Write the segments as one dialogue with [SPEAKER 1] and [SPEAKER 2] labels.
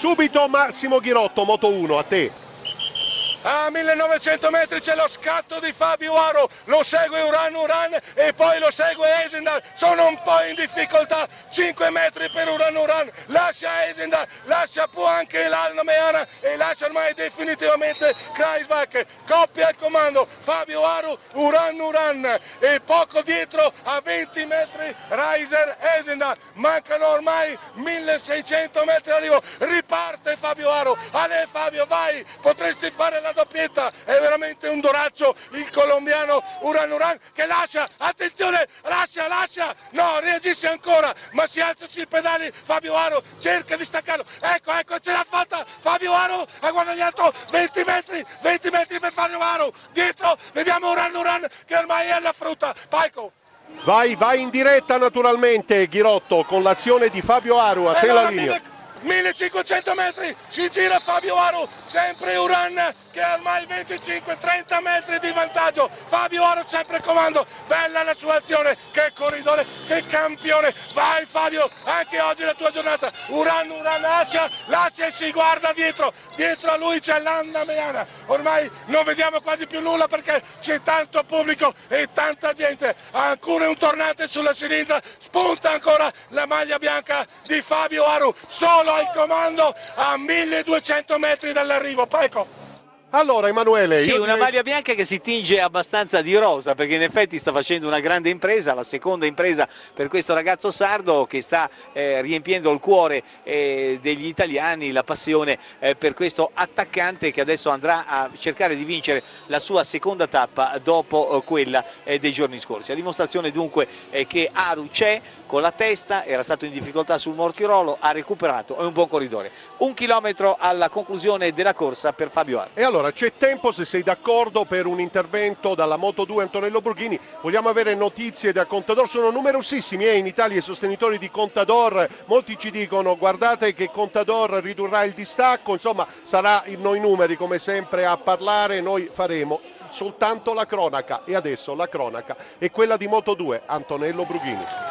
[SPEAKER 1] Subito Massimo Ghirotto, Moto 1, a te.
[SPEAKER 2] A 1900 metri c'è lo scatto di Fabio Aro, lo segue Uran Uran e poi lo segue Esendal, sono un po' in difficoltà, 5 metri per Uran Uran, lascia Esendal, lascia può anche l'Alna Meana e lascia ormai definitivamente Kreisbach, coppia al comando, Fabio Aro, Uran Uran. E poco dietro a 20 metri Reiser Esendal, mancano ormai 1600 metri d'arrivo, riparte Fabio Aro, Ale Fabio vai, potresti fare la la doppietta, è veramente un doraccio il colombiano Uran Uran che lascia, attenzione, lascia, lascia, no, reagisce ancora, ma si alza sui pedali, Fabio Aro cerca di staccarlo, ecco, ecco, ce l'ha fatta, Fabio Aro ha guadagnato 20 metri, 20 metri per Fabio Aro, dietro vediamo Uran Uran che ormai è alla frutta, Paico.
[SPEAKER 1] Vai, vai in diretta naturalmente Ghirotto con l'azione di Fabio Aru, a te la linea.
[SPEAKER 2] 1500 metri, si gira Fabio Aru, sempre Uran che ha ormai 25-30 metri di vantaggio. Fabio Oro sempre comando, bella la sua azione, che corridore, che campione. Vai Fabio, anche oggi la tua giornata. Uran, Uran, lascia, lascia e si guarda dietro. Dietro a lui c'è l'Anna Meana. Ormai non vediamo quasi più nulla perché c'è tanto pubblico e tanta gente. Ancora un tornante sulla sinistra, spunta ancora la maglia bianca di Fabio Aru, solo al comando a 1200 metri dall'arrivo. Paico.
[SPEAKER 1] Allora Emanuele...
[SPEAKER 3] Sì, una
[SPEAKER 1] direi...
[SPEAKER 3] maglia bianca che si tinge abbastanza di rosa perché in effetti sta facendo una grande impresa, la seconda impresa per questo ragazzo sardo che sta eh, riempiendo il cuore eh, degli italiani, la passione eh, per questo attaccante che adesso andrà a cercare di vincere la sua seconda tappa dopo eh, quella eh, dei giorni scorsi. A dimostrazione dunque eh, che Aru c'è con la testa, era stato in difficoltà sul Mortirolo, ha recuperato, è un buon corridore. Un chilometro alla conclusione della corsa per Fabio Aru.
[SPEAKER 1] Allora c'è tempo se sei d'accordo per un intervento dalla Moto 2 Antonello Borghini. Vogliamo avere notizie da Contador, sono numerosissimi eh, in Italia i sostenitori di Contador, molti ci dicono guardate che Contador ridurrà il distacco, insomma sarà noi numeri come sempre a parlare, noi faremo soltanto la cronaca. E adesso la cronaca è quella di Moto 2 Antonello Brughini.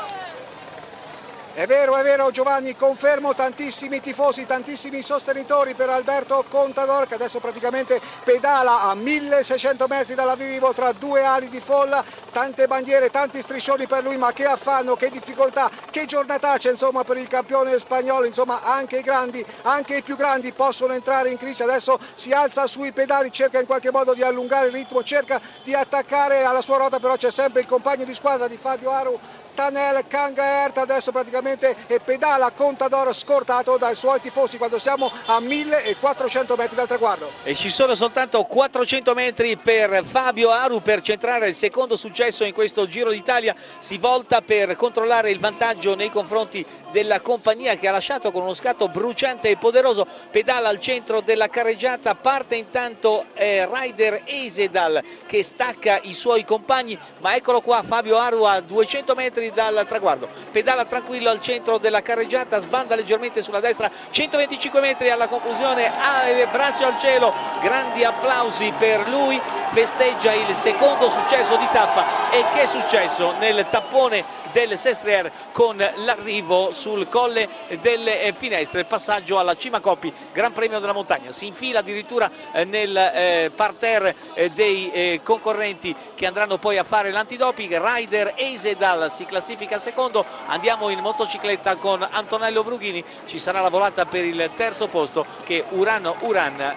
[SPEAKER 4] È vero, è vero Giovanni, confermo tantissimi tifosi, tantissimi sostenitori per Alberto Contador che adesso praticamente pedala a 1600 metri dalla Vivo tra due ali di folla, tante bandiere, tanti striscioni per lui, ma che affanno, che difficoltà, che giornata c'è insomma per il campione spagnolo, insomma anche i grandi, anche i più grandi possono entrare in crisi, adesso si alza sui pedali, cerca in qualche modo di allungare il ritmo, cerca di attaccare alla sua ruota, però c'è sempre il compagno di squadra di Fabio Aru Tanel Kangaert adesso praticamente pedala Contador scortato dai suoi tifosi quando siamo a 1400 metri dal traguardo.
[SPEAKER 3] E ci sono soltanto 400 metri per Fabio Aru per centrare il secondo successo in questo Giro d'Italia, si volta per controllare il vantaggio nei confronti della compagnia che ha lasciato con uno scatto bruciante e poderoso, pedala al centro della carreggiata, parte intanto eh, Ryder Esedal che stacca i suoi compagni, ma eccolo qua Fabio Aru a 200 metri dal traguardo. Pedala tranquillo al centro della carreggiata, sbanda leggermente sulla destra, 125 metri alla conclusione, ha le braccia al cielo, grandi applausi per lui, festeggia il secondo successo di tappa e che è successo nel tappone del Sestriere con l'arrivo sul colle delle Finestre, passaggio alla Cima Coppi, Gran Premio della Montagna. Si infila addirittura eh, nel eh, parterre eh, dei concorrenti che andranno poi a fare l'antidoping. Ryder Eisedal si classifica secondo, andiamo in motocicletta con Antonello Brughini, ci sarà la volata per il terzo posto che Uran Uran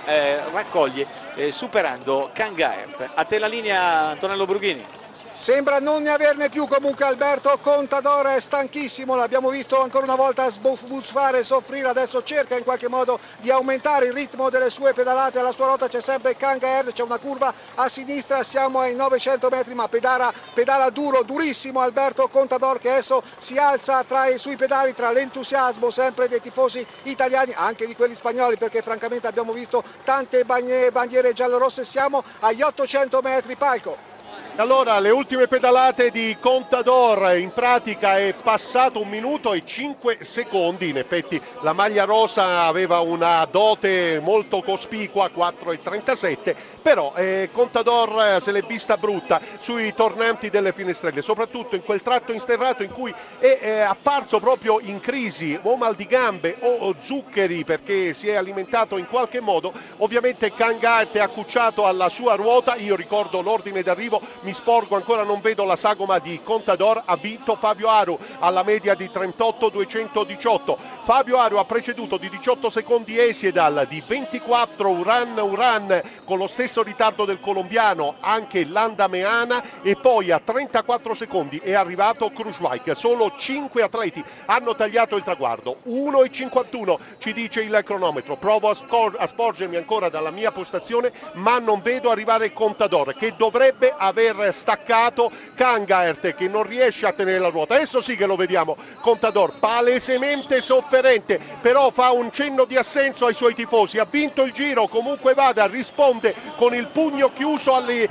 [SPEAKER 3] raccoglie superando Kangaert. A te la linea Antonello Brughini.
[SPEAKER 4] Sembra non ne averne più comunque Alberto Contador è stanchissimo, l'abbiamo visto ancora una volta sbuffare e soffrire, adesso cerca in qualche modo di aumentare il ritmo delle sue pedalate, alla sua ruota c'è sempre Kangaerd, c'è una curva a sinistra, siamo ai 900 metri ma pedala, pedala duro, durissimo Alberto Contador che adesso si alza tra i suoi pedali, tra l'entusiasmo sempre dei tifosi italiani, anche di quelli spagnoli perché francamente abbiamo visto tante bandiere giallorosse, siamo agli 800 metri palco.
[SPEAKER 1] Allora, le ultime pedalate di Contador, in pratica è passato un minuto e 5 secondi, in effetti la maglia rosa aveva una dote molto cospicua, 4,37, però eh, Contador se l'è vista brutta sui tornanti delle finestrelle, soprattutto in quel tratto insterrato in cui è eh, apparso proprio in crisi o mal di gambe o zuccheri perché si è alimentato in qualche modo, ovviamente Kangart è accucciato alla sua ruota, io ricordo l'ordine d'arrivo mi sporgo ancora non vedo la sagoma di Contador ha vinto Fabio Aru alla media di 38 218 Fabio Aru ha preceduto di 18 secondi Esiedal di 24 Uran Uran con lo stesso ritardo del colombiano anche Landameana e poi a 34 secondi è arrivato Krushwaik solo 5 atleti hanno tagliato il traguardo. 1,51 ci dice il cronometro. Provo a, scor- a sporgermi ancora dalla mia postazione ma non vedo arrivare Contador che dovrebbe aver staccato Kangaert che non riesce a tenere la ruota. Adesso sì che lo vediamo, Contador palesemente sofferente, però fa un cenno di assenso ai suoi tifosi, ha vinto il giro, comunque vada, risponde con il pugno chiuso agli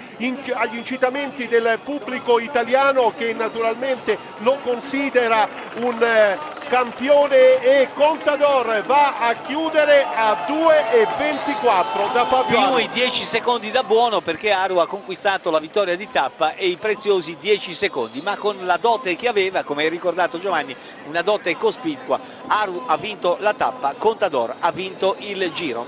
[SPEAKER 1] incitamenti del pubblico italiano che naturalmente lo considera un eh, campione e Contador va a chiudere a 2,24 da Fabio
[SPEAKER 3] più i 10 secondi da buono perché Aru ha conquistato la vittoria di tappa e i preziosi 10 secondi ma con la dote che aveva come hai ricordato Giovanni una dote cospicua. Aru ha vinto la tappa Contador ha vinto il giro